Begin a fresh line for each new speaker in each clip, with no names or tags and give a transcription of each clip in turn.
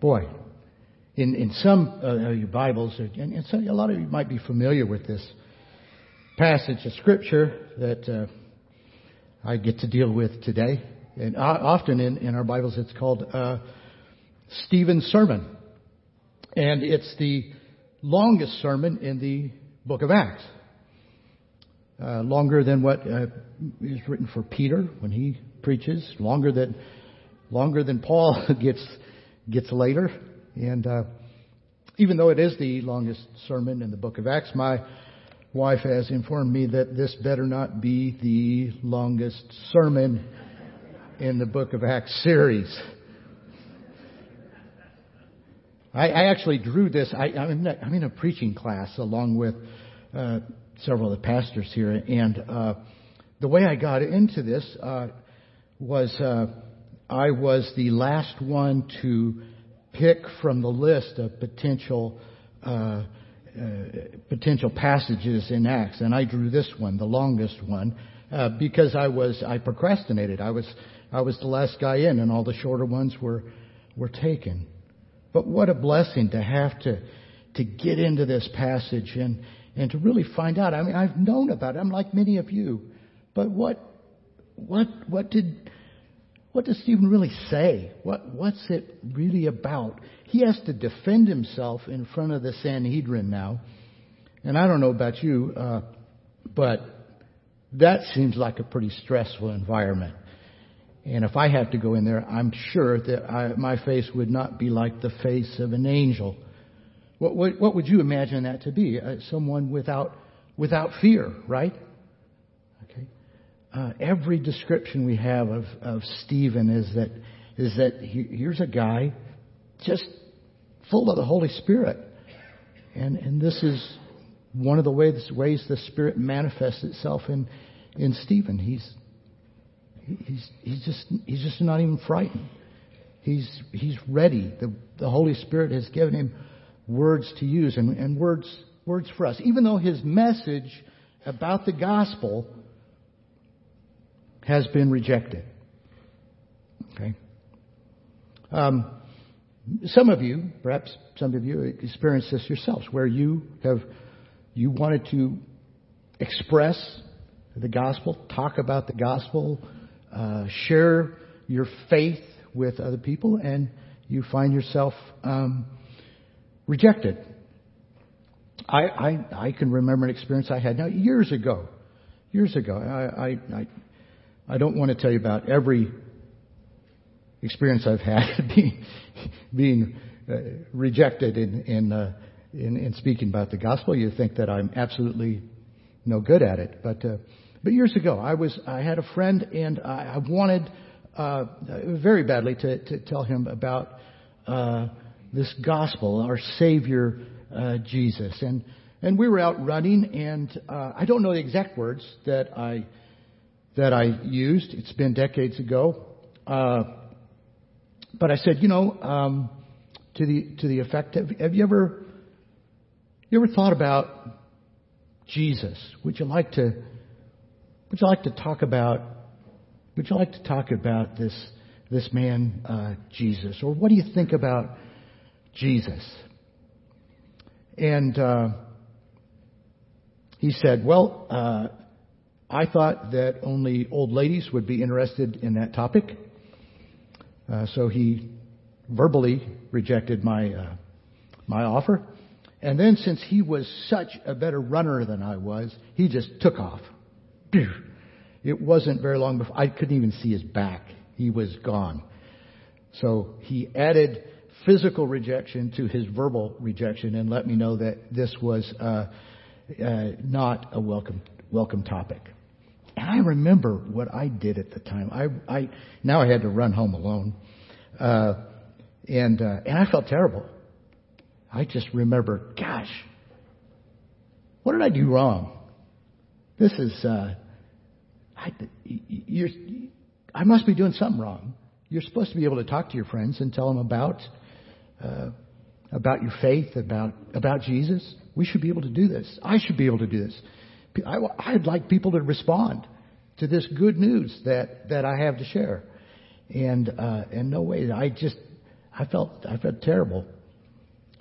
boy, in, in some of your Bibles, and, a lot of you might be familiar with this passage of Scripture that uh, I get to deal with today. And often in, in our Bibles, it's called uh, Stephen's Sermon. And it's the longest sermon in the book of Acts. Uh, longer than what uh, is written for Peter when he preaches, longer than longer than Paul gets gets later. And uh, even though it is the longest sermon in the book of Acts, my wife has informed me that this better not be the longest sermon in the book of Acts series. I, I actually drew this. I, am in, I'm in a preaching class along with uh, several of the pastors here, and uh, the way I got into this uh, was uh, I was the last one to pick from the list of potential uh, uh, potential passages in Acts, and I drew this one, the longest one, uh, because I was I procrastinated. I was I was the last guy in, and all the shorter ones were were taken. But what a blessing to have to to get into this passage and and to really find out. I mean, I've known about it. I'm like many of you, but what what what did what does Stephen really say? What, what's it really about? He has to defend himself in front of the Sanhedrin now. And I don't know about you, uh, but that seems like a pretty stressful environment. And if I had to go in there, I'm sure that I, my face would not be like the face of an angel. What, what, what would you imagine that to be? Uh, someone without, without fear, right? Uh, every description we have of, of Stephen is that is that he, here's a guy just full of the Holy Spirit, and and this is one of the ways ways the Spirit manifests itself in in Stephen. He's he's he's just he's just not even frightened. He's he's ready. The the Holy Spirit has given him words to use and, and words words for us. Even though his message about the gospel has been rejected. Okay? Um, some of you, perhaps some of you, experienced this yourselves, where you have you wanted to express the gospel, talk about the gospel, uh, share your faith with other people, and you find yourself um, rejected. I, I, I can remember an experience I had now years ago. Years ago, I, I, I I don't want to tell you about every experience I've had being, being uh, rejected in, in, uh, in, in, speaking about the gospel. You think that I'm absolutely no good at it. But, uh, but years ago, I was, I had a friend and I, I wanted, uh, very badly to, to tell him about, uh, this gospel, our Savior, uh, Jesus. And, and we were out running and, I don't know the exact words that I, that I used. It's been decades ago. Uh, but I said, you know, um, to the to the effect, have, have you ever you ever thought about Jesus? Would you like to would you like to talk about would you like to talk about this this man uh, Jesus, or what do you think about Jesus? And uh, he said, well, uh, I thought that only old ladies would be interested in that topic. Uh, so he verbally rejected my, uh, my offer. And then since he was such a better runner than I was, he just took off. It wasn't very long before I couldn't even see his back. He was gone. So he added physical rejection to his verbal rejection and let me know that this was uh, uh, not a welcome welcome topic. I remember what I did at the time. I, I now I had to run home alone, uh, and uh, and I felt terrible. I just remember, gosh, what did I do wrong? This is, uh, I, you're, I must be doing something wrong. You're supposed to be able to talk to your friends and tell them about, uh, about your faith, about, about Jesus. We should be able to do this. I should be able to do this. I, I'd like people to respond to this good news that, that I have to share. And, uh, and no way, I just, I felt I felt terrible.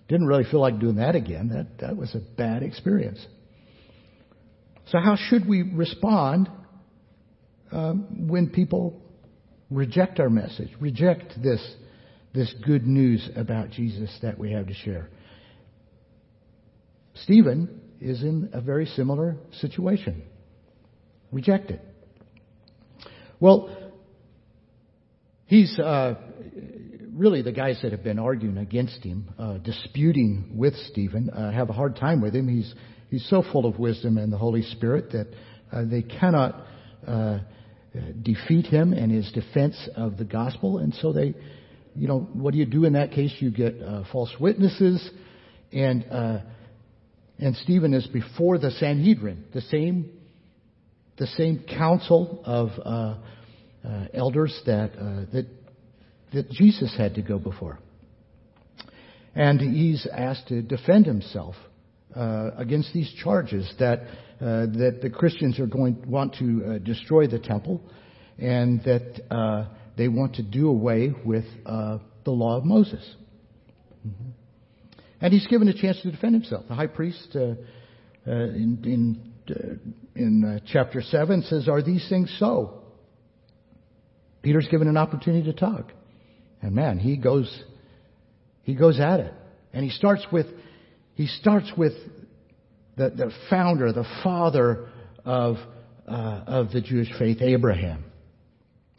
Didn't really feel like doing that again. That that was a bad experience. So how should we respond um, when people reject our message, reject this this good news about Jesus that we have to share? Stephen is in a very similar situation. Rejected. Well, he's uh, really the guys that have been arguing against him, uh, disputing with Stephen, uh, have a hard time with him. He's he's so full of wisdom and the Holy Spirit that uh, they cannot uh, defeat him and his defense of the gospel, and so they, you know, what do you do in that case? You get uh, false witnesses, and and Stephen is before the Sanhedrin, the same the same council of uh, uh, elders that uh, that that Jesus had to go before, and he's asked to defend himself uh, against these charges that uh, that the Christians are going want to destroy the temple, and that they want to do away with the law of Moses. Mm-hmm. And he's given a chance to defend himself. The high priest uh, uh, in, in, in uh, chapter 7 says, Are these things so? Peter's given an opportunity to talk. And man, he goes, he goes at it. And he starts with, he starts with the, the founder, the father of, uh, of the Jewish faith, Abraham.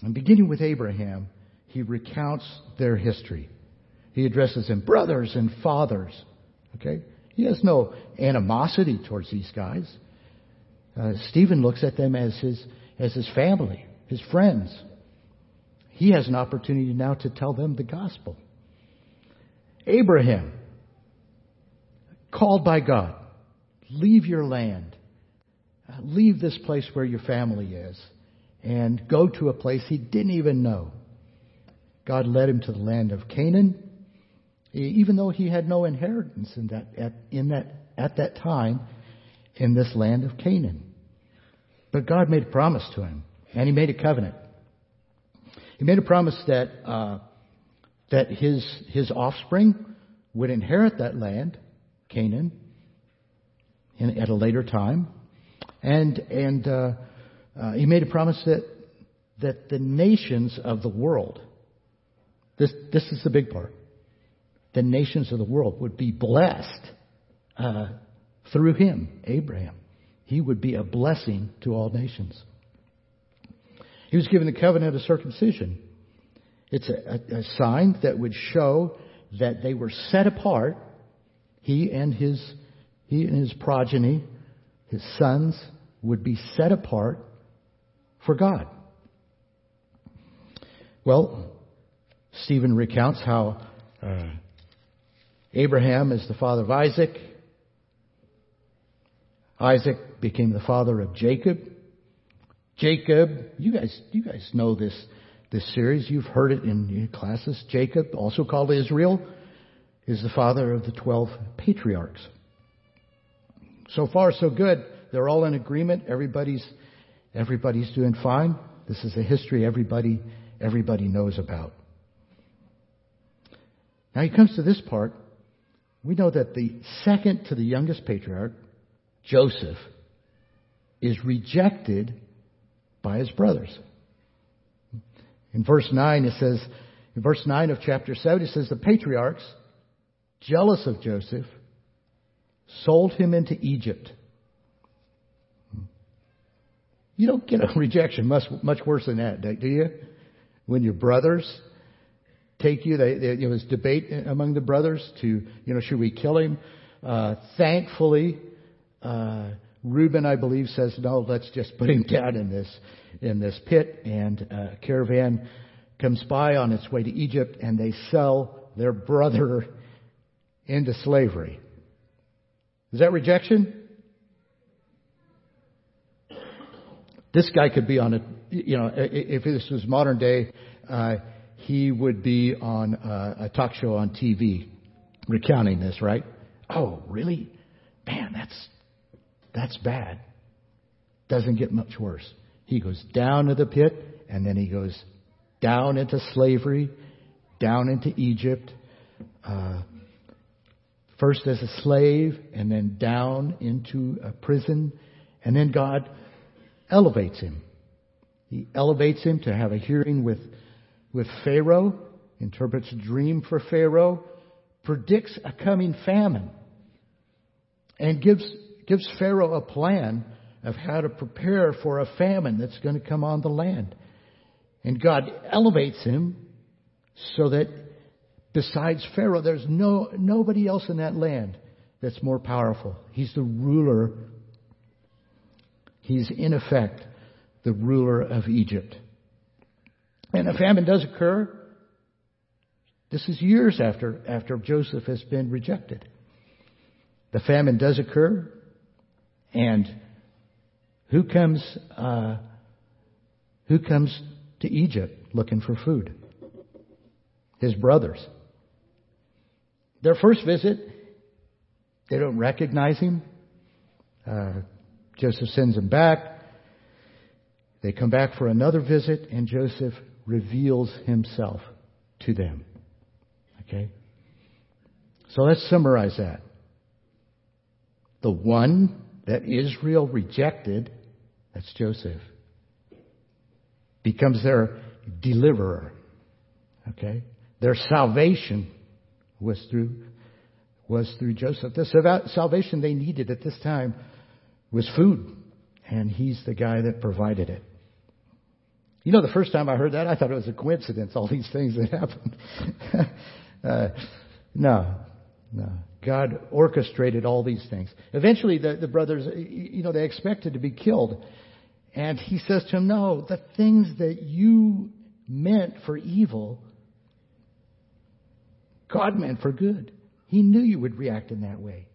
And beginning with Abraham, he recounts their history. He addresses them brothers and fathers. Okay? He has no animosity towards these guys. Uh, Stephen looks at them as his, as his family, his friends. He has an opportunity now to tell them the gospel. Abraham, called by God, leave your land, uh, leave this place where your family is, and go to a place he didn't even know. God led him to the land of Canaan even though he had no inheritance in that, at, in that, at that time in this land of Canaan. But God made a promise to him, and he made a covenant. He made a promise that, uh, that his, his offspring would inherit that land, Canaan, in, at a later time. And, and uh, uh, he made a promise that, that the nations of the world, this, this is the big part, the nations of the world would be blessed uh, through him, Abraham. He would be a blessing to all nations. He was given the covenant of circumcision. It's a, a, a sign that would show that they were set apart. He and his he and his progeny, his sons, would be set apart for God. Well, Stephen recounts how uh, Abraham is the father of Isaac. Isaac became the father of Jacob. Jacob, you guys, you guys know this, this series. You've heard it in your classes. Jacob, also called Israel, is the father of the 12 patriarchs. So far, so good. They're all in agreement. Everybody's, everybody's doing fine. This is a history everybody, everybody knows about. Now he comes to this part we know that the second to the youngest patriarch, Joseph, is rejected by his brothers. In verse 9, it says, in verse 9 of chapter 7, it says, the patriarchs, jealous of Joseph, sold him into Egypt. You don't get a rejection much, much worse than that, do you? When your brothers take you. They, they, there was debate among the brothers to, you know, should we kill him? Uh, thankfully, uh, Reuben, I believe, says, no, let's just put him down in this, in this pit. And uh, caravan comes by on its way to Egypt and they sell their brother into slavery. Is that rejection? This guy could be on a, you know, if this was modern day, uh, he would be on a, a talk show on TV recounting this, right? Oh, really? Man, that's that's bad. Doesn't get much worse. He goes down to the pit, and then he goes down into slavery, down into Egypt, uh, first as a slave, and then down into a prison, and then God elevates him. He elevates him to have a hearing with, with Pharaoh, interprets a dream for Pharaoh, predicts a coming famine, and gives, gives Pharaoh a plan of how to prepare for a famine that's going to come on the land. And God elevates him so that besides Pharaoh, there's no, nobody else in that land that's more powerful. He's the ruler. He's in effect the ruler of Egypt. And a famine does occur. This is years after, after Joseph has been rejected. The famine does occur, and who comes, uh, who comes to Egypt looking for food? His brothers. Their first visit, they don't recognize him. Uh, Joseph sends them back. They come back for another visit, and Joseph reveals himself to them. Okay? So let's summarize that. The one that Israel rejected, that's Joseph, becomes their deliverer. Okay? Their salvation was through, was through Joseph. The salvation they needed at this time was food, and he's the guy that provided it. You know, the first time I heard that, I thought it was a coincidence, all these things that happened. uh, no, no. God orchestrated all these things. Eventually, the, the brothers, you know, they expected to be killed. And he says to him, No, the things that you meant for evil, God meant for good. He knew you would react in that way.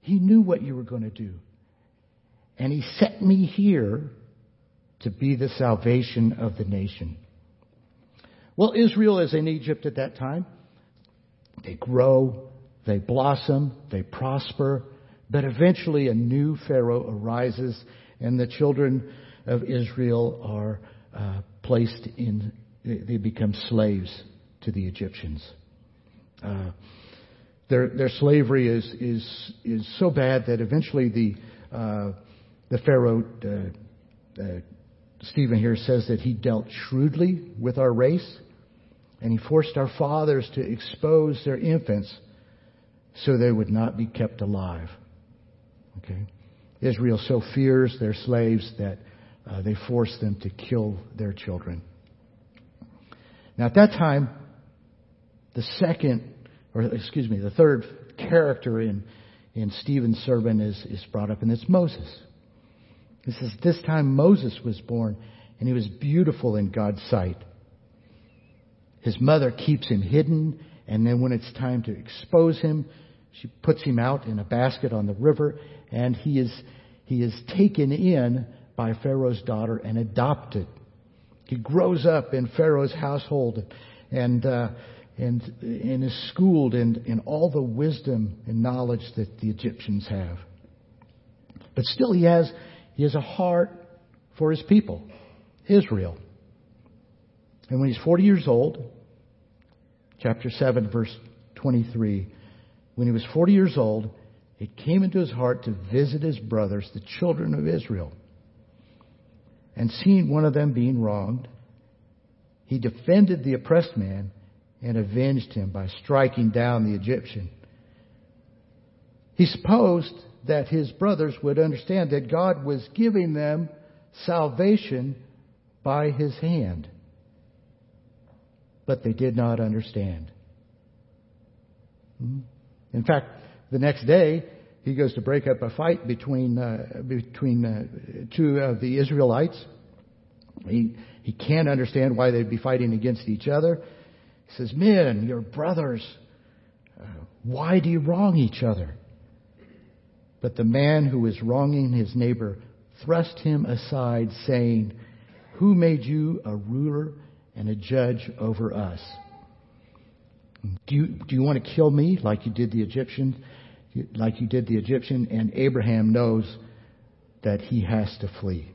He knew what you were going to do. And he set me here to be the salvation of the nation. Well, Israel is in Egypt at that time. They grow, they blossom, they prosper, but eventually a new Pharaoh arises and the children of Israel are uh, placed in, they become slaves to the Egyptians. Uh, their, their slavery is, is, is so bad that eventually the, uh, the Pharaoh uh, uh, Stephen here says that he dealt shrewdly with our race and he forced our fathers to expose their infants so they would not be kept alive. Okay? Israel so fears their slaves that uh, they force them to kill their children. Now, at that time, the second, or excuse me, the third character in, in Stephen's sermon is, is brought up, and it's Moses. He says, This time Moses was born, and he was beautiful in God's sight. His mother keeps him hidden, and then when it's time to expose him, she puts him out in a basket on the river, and he is, he is taken in by Pharaoh's daughter and adopted. He grows up in Pharaoh's household and, uh, and, and is schooled in, in all the wisdom and knowledge that the Egyptians have. But still, he has he has a heart for his people, Israel. And when he's 40 years old, chapter 7, verse 23, when he was 40 years old, it came into his heart to visit his brothers, the children of Israel. And seeing one of them being wronged, he defended the oppressed man and avenged him by striking down the Egyptian. He supposed that his brothers would understand that God was giving them salvation by his hand. But they did not understand. Hmm? In fact, the next day, he goes to break up a fight between, uh, between uh, two of the Israelites. He, he can't understand why they'd be fighting against each other. He says, Men, you're brothers. Uh, why do you wrong each other? But the man who was wronging his neighbor thrust him aside, saying, Who made you a ruler and a judge over us? Do you, do you want to kill me like you did the Egyptian? Like you did the Egyptian? And Abraham knows that he has to flee.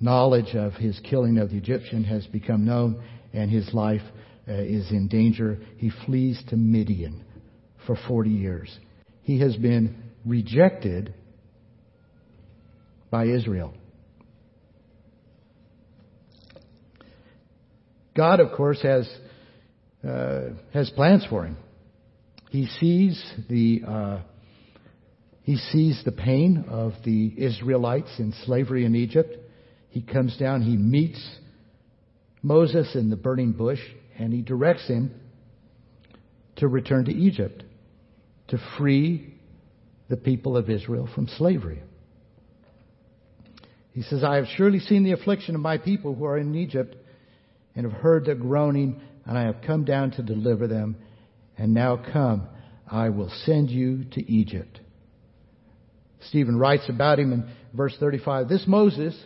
Knowledge of his killing of the Egyptian has become known, and his life uh, is in danger, he flees to Midian for 40 years. He has been rejected by Israel. God, of course, has uh, has plans for him. He sees the uh, he sees the pain of the Israelites in slavery in Egypt. He comes down. He meets Moses in the burning bush, and he directs him to return to Egypt to free the people of Israel from slavery. He says, I have surely seen the affliction of my people who are in Egypt and have heard their groaning, and I have come down to deliver them. And now come, I will send you to Egypt. Stephen writes about him in verse 35 This Moses,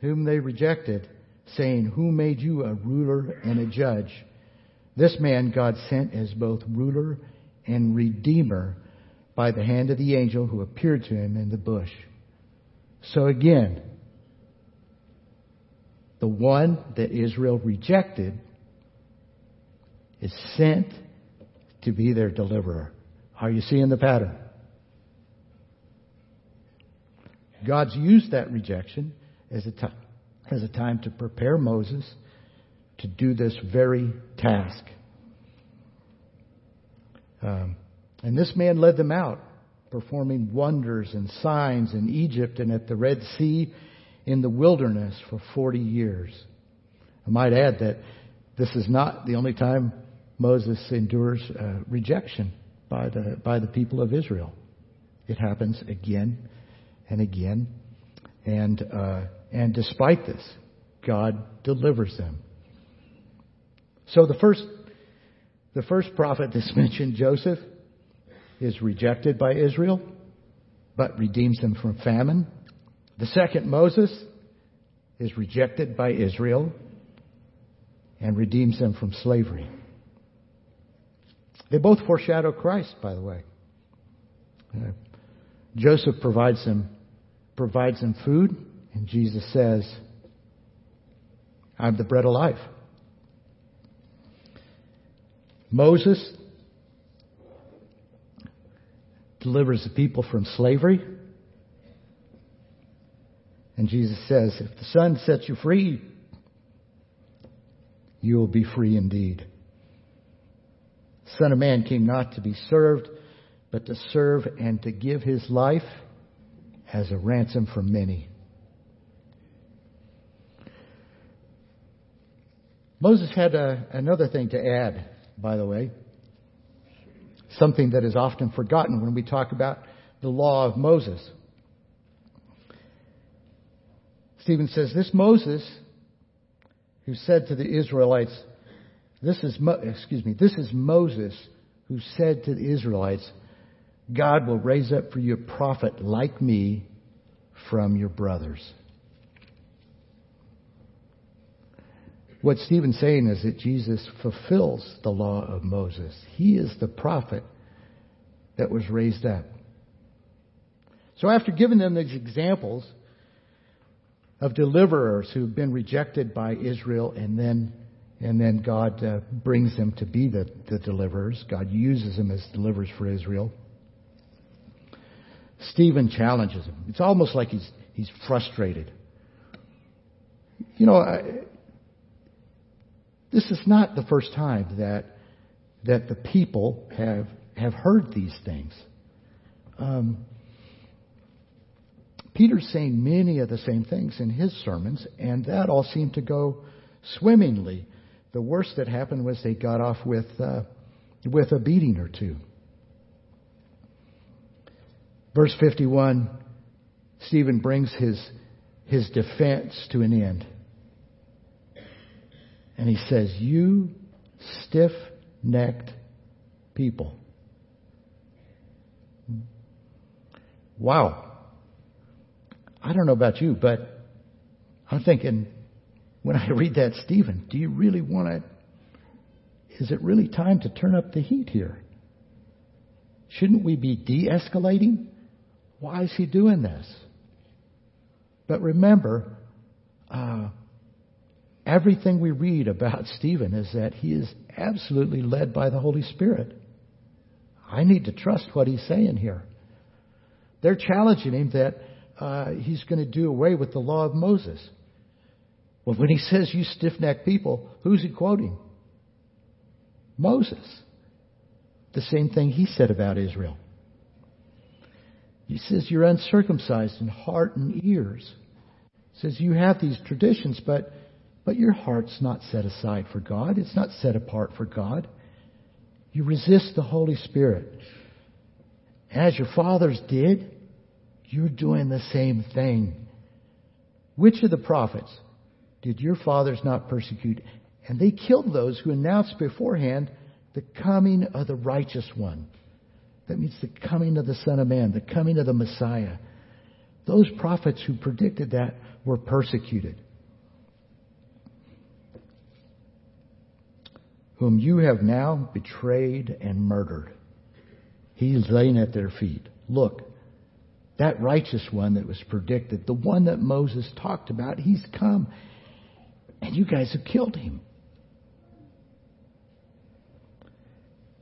whom they rejected, saying, Who made you a ruler and a judge? This man God sent as both ruler and redeemer by the hand of the angel who appeared to him in the bush. So again, the one that Israel rejected is sent to be their deliverer. Are you seeing the pattern? God's used that rejection as a, t- as a time to prepare Moses to do this very task. Um, and this man led them out, performing wonders and signs in Egypt and at the Red Sea in the wilderness for 40 years. I might add that this is not the only time Moses endures uh, rejection by the, by the people of Israel. It happens again and again. And, uh, and despite this, God delivers them. So the first, the first prophet that's mentioned, Joseph, is rejected by Israel, but redeems them from famine. The second, Moses, is rejected by Israel and redeems them from slavery. They both foreshadow Christ, by the way. Uh, Joseph provides them, provides them food, and Jesus says, I'm the bread of life. Moses delivers the people from slavery. And Jesus says, If the Son sets you free, you will be free indeed. Son of Man came not to be served, but to serve and to give his life as a ransom for many. Moses had a, another thing to add, by the way. Something that is often forgotten when we talk about the law of Moses. Stephen says, This Moses, who said to the Israelites, this is, Mo- excuse me, this is Moses who said to the Israelites, God will raise up for you a prophet like me from your brothers. What Stephen's saying is that Jesus fulfills the law of Moses. He is the prophet that was raised up. So after giving them these examples, of deliverers who've been rejected by Israel and then and then God uh, brings them to be the, the deliverers. God uses them as deliverers for Israel. Stephen challenges him. It's almost like he's he's frustrated. You know, I, this is not the first time that that the people have have heard these things. Um, Peter's saying many of the same things in his sermons, and that all seemed to go swimmingly. The worst that happened was they got off with, uh, with a beating or two. Verse 51, Stephen brings his, his defense to an end. And he says, You stiff necked people. Wow. I don't know about you, but I'm thinking when I read that, Stephen, do you really want to? Is it really time to turn up the heat here? Shouldn't we be de escalating? Why is he doing this? But remember, uh, everything we read about Stephen is that he is absolutely led by the Holy Spirit. I need to trust what he's saying here. They're challenging him that uh, he's going to do away with the law of Moses. Well, when he says you stiff necked people, who's he quoting? Moses. The same thing he said about Israel. He says you're uncircumcised in heart and ears. He says you have these traditions, but but your heart's not set aside for God. It's not set apart for God. You resist the Holy Spirit. As your fathers did, you're doing the same thing. Which of the prophets did your fathers not persecute? And they killed those who announced beforehand the coming of the righteous one. That means the coming of the Son of Man, the coming of the Messiah. Those prophets who predicted that were persecuted. Whom you have now betrayed and murdered. He's laying at their feet. Look, that righteous one that was predicted, the one that Moses talked about, he's come. And you guys have killed him.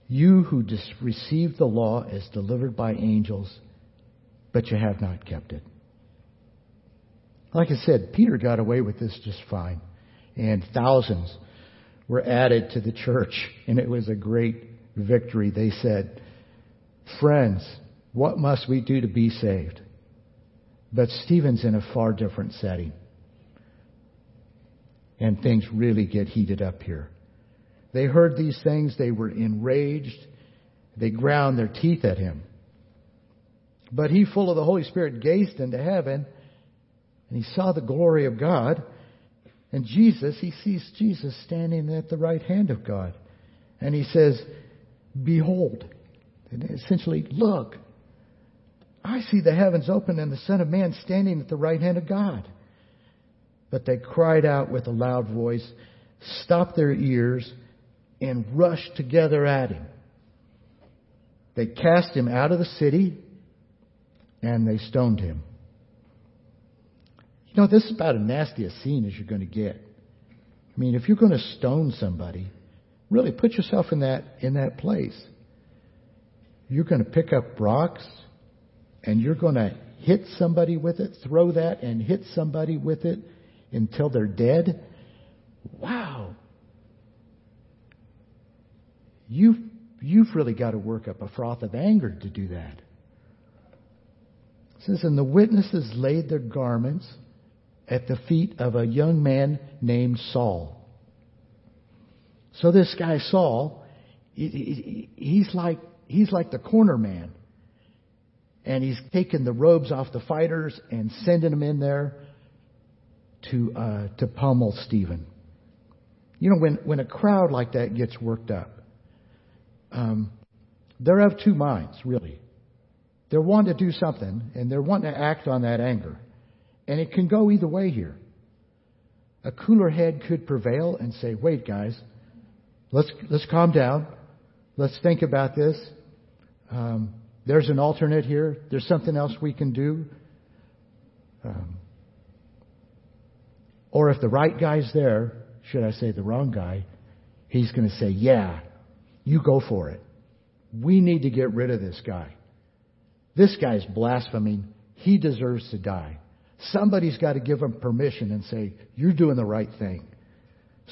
You who received the law as delivered by angels, but you have not kept it. Like I said, Peter got away with this just fine. And thousands were added to the church, and it was a great victory. They said, Friends, what must we do to be saved? But Stephen's in a far different setting. And things really get heated up here. They heard these things, they were enraged, they ground their teeth at him. But he, full of the Holy Spirit, gazed into heaven, and he saw the glory of God. And Jesus, he sees Jesus standing at the right hand of God. And he says, Behold. And essentially, look. I see the heavens open and the Son of Man standing at the right hand of God. But they cried out with a loud voice, stopped their ears, and rushed together at him. They cast him out of the city and they stoned him. You know, this is about as nasty a scene as you're going to get. I mean, if you're going to stone somebody, really put yourself in that, in that place. You're going to pick up rocks and you're going to hit somebody with it, throw that and hit somebody with it until they're dead. Wow. You've, you've really got to work up a froth of anger to do that. It says, And the witnesses laid their garments at the feet of a young man named Saul. So this guy Saul, he's like he's like the corner man, and he's taking the robes off the fighters and sending them in there to uh, to pummel Stephen. You know, when when a crowd like that gets worked up, um, they're of two minds, really. They're wanting to do something, and they're wanting to act on that anger. And it can go either way here. A cooler head could prevail and say, wait, guys, let's, let's calm down. Let's think about this. Um, there's an alternate here. There's something else we can do. Um, or if the right guy's there, should I say the wrong guy, he's going to say, yeah, you go for it. We need to get rid of this guy. This guy's blaspheming. He deserves to die. Somebody's got to give him permission and say, You're doing the right thing.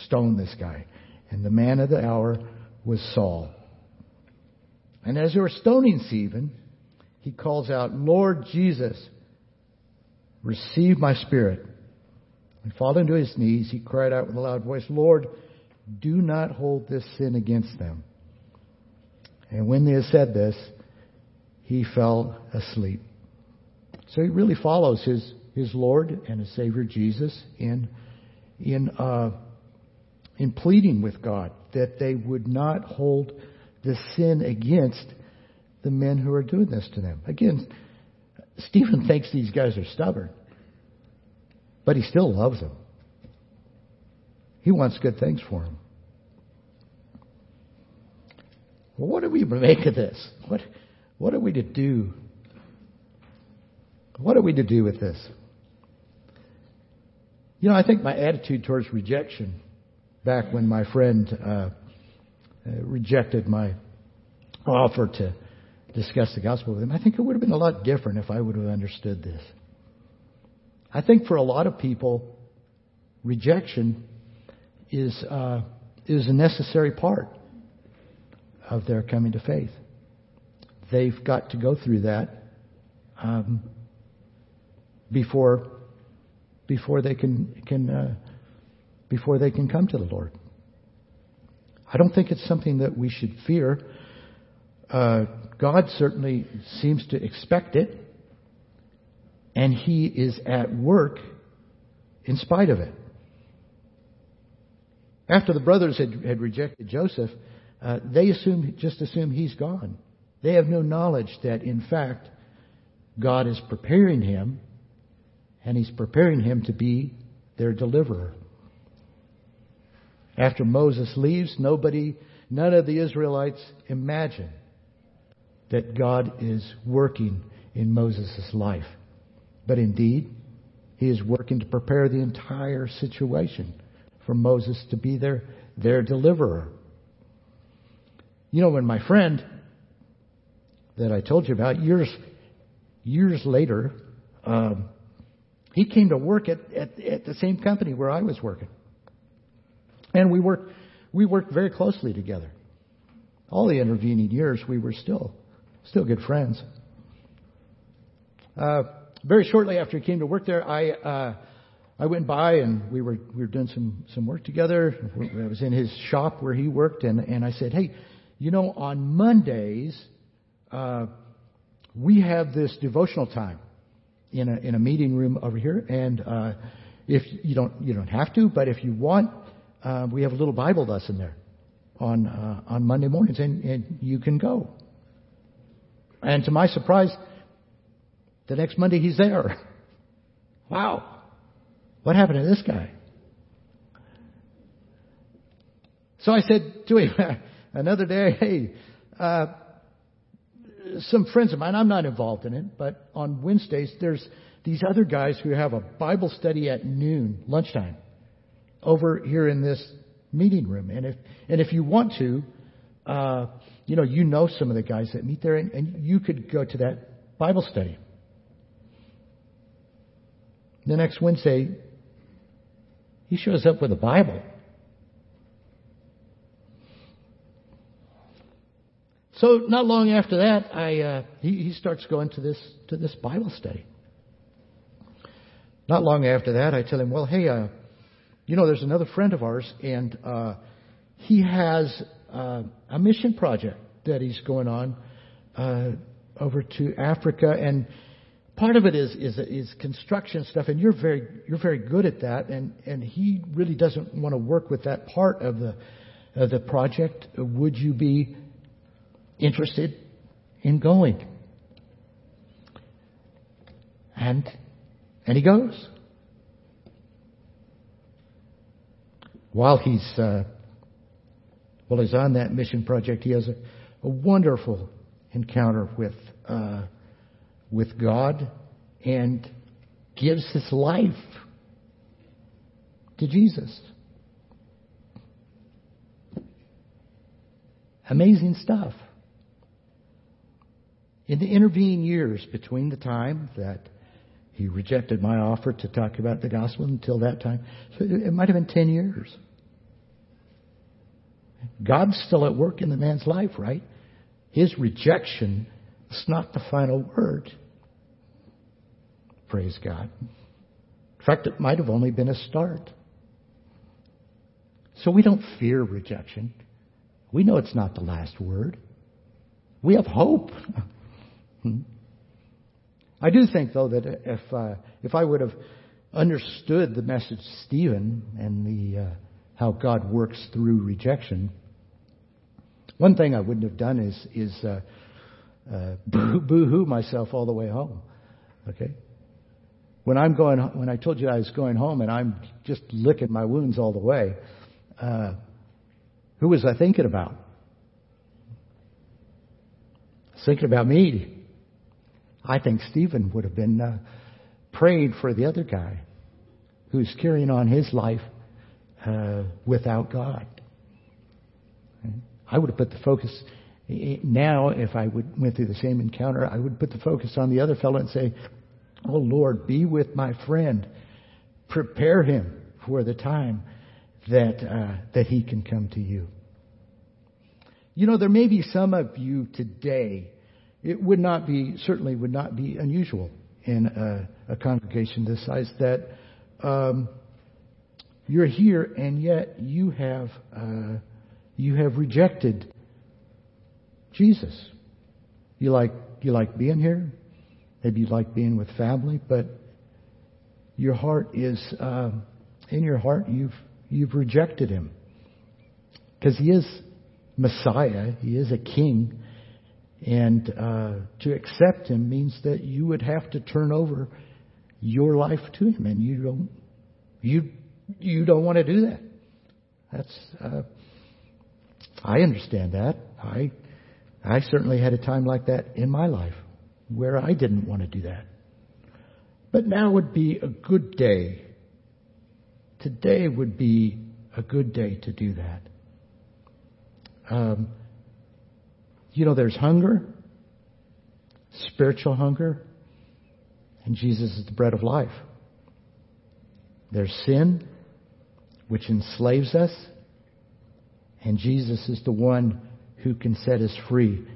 Stone this guy. And the man of the hour was Saul. And as they were stoning Stephen, he calls out, Lord Jesus, receive my spirit. And falling to his knees, he cried out with a loud voice, Lord, do not hold this sin against them. And when they had said this, he fell asleep. So he really follows his, his Lord and his Savior Jesus in, in, uh, in pleading with God that they would not hold the sin against the men who are doing this to them. Again, Stephen thinks these guys are stubborn, but he still loves him. He wants good things for him. Well, what do we make of this? What, what are we to do? What are we to do with this? You know, I think my attitude towards rejection back when my friend uh, uh, rejected my offer to discuss the gospel with him, I think it would have been a lot different if I would have understood this. I think for a lot of people, rejection is uh, is a necessary part of their coming to faith. They've got to go through that um, before before they can can uh, before they can come to the Lord. I don't think it's something that we should fear. Uh, God certainly seems to expect it, and He is at work in spite of it. After the brothers had, had rejected Joseph, uh, they assume, just assume he's gone. They have no knowledge that, in fact, God is preparing him, and he's preparing him to be their deliverer. After Moses leaves, nobody, none of the Israelites imagine that God is working in Moses' life. But indeed, he is working to prepare the entire situation for Moses to be their, their deliverer. You know, when my friend that I told you about, years, years later, um, he came to work at, at, at the same company where I was working. And we worked, we worked very closely together. All the intervening years, we were still, still good friends. Uh, very shortly after he came to work there, I, uh, I went by and we were we were doing some some work together. I was in his shop where he worked, and and I said, hey, you know, on Mondays, uh, we have this devotional time in a in a meeting room over here, and uh, if you don't you don't have to, but if you want, uh, we have a little Bible lesson there on uh, on Monday mornings, and, and you can go. And to my surprise, the next Monday he's there. Wow. What happened to this guy? So I said to him another day, hey, uh, some friends of mine, I'm not involved in it, but on Wednesdays, there's these other guys who have a Bible study at noon, lunchtime, over here in this meeting room. And if, and if you want to, uh, you know, you know some of the guys that meet there, and, and you could go to that Bible study. The next Wednesday, he shows up with a Bible. So not long after that, I uh, he, he starts going to this to this Bible study. Not long after that, I tell him, "Well, hey, uh, you know, there's another friend of ours, and uh, he has uh, a mission project that he's going on uh, over to Africa, and part of it is, is, is construction stuff, and you're very, you're very good at that, and, and he really doesn't want to work with that part of the, of the project. Would you be interested in going? And, and he goes. While he's, uh, while he's on that mission project, he has a, a wonderful encounter with, uh, with God and gives his life to Jesus. Amazing stuff. In the intervening years between the time that he rejected my offer to talk about the gospel until that time, so it might have been 10 years. God's still at work in the man's life, right? His rejection is not the final word. Praise God. In fact, it might have only been a start. So we don't fear rejection. We know it's not the last word. We have hope. I do think, though, that if uh, if I would have understood the message Stephen and the uh, how God works through rejection, one thing I wouldn't have done is is uh, uh, boo hoo myself all the way home. Okay, when I'm going, when I told you I was going home and I'm just licking my wounds all the way, uh, who was I thinking about? I was thinking about me. I think Stephen would have been uh, praying for the other guy who's carrying on his life uh, without God. I would have put the focus now, if I would went through the same encounter, I would put the focus on the other fellow and say, "Oh Lord, be with my friend, prepare him for the time that uh, that he can come to you." You know, there may be some of you today. It would not be certainly would not be unusual in a, a congregation this size that um, you're here and yet you have uh, you have rejected Jesus. You like you like being here. Maybe you like being with family, but your heart is uh, in your heart. You've you've rejected him because he is Messiah. He is a king, and uh, to accept him means that you would have to turn over your life to him, and you don't you you don't want to do that. That's uh, I understand that. I I certainly had a time like that in my life where I didn't want to do that. But now would be a good day. Today would be a good day to do that. Um, you know, there's hunger, spiritual hunger, and Jesus is the bread of life. There's sin, which enslaves us, and Jesus is the one who can set us free.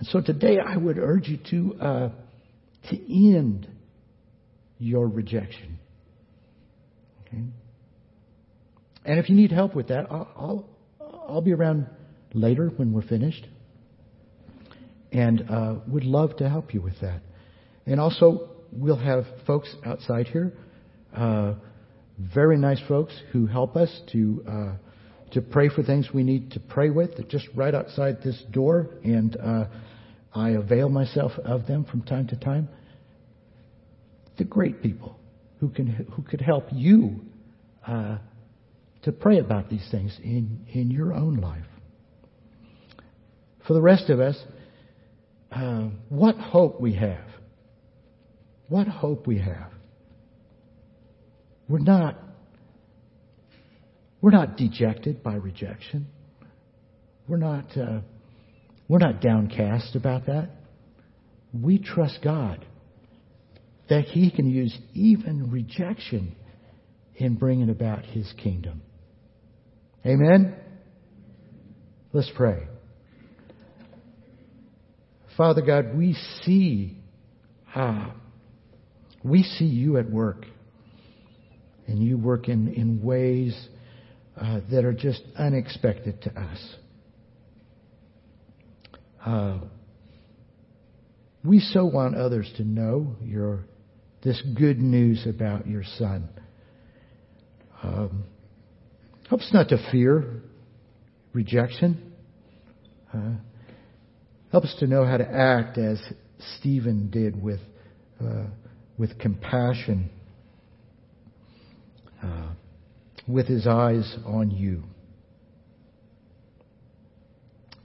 And so today I would urge you to, uh, to end your rejection. Okay? And if you need help with that, I'll, I'll, I'll be around later when we're finished. And uh, would love to help you with that. And also, we'll have folks outside here, uh, very nice folks who help us to uh, to pray for things we need to pray with, just right outside this door, and uh, I avail myself of them from time to time. The great people who can who could help you uh, to pray about these things in in your own life. For the rest of us, uh, what hope we have! What hope we have! We're not we're not dejected by rejection. We're not, uh, we're not downcast about that. We trust God that He can use even rejection in bringing about His kingdom. Amen? Let's pray. Father God, we see, ah, we see you at work. And you work in, in ways uh, that are just unexpected to us. Uh, we so want others to know your this good news about your son. Um, help us not to fear rejection. Uh, help us to know how to act as Stephen did with uh, with compassion. Uh, with his eyes on you.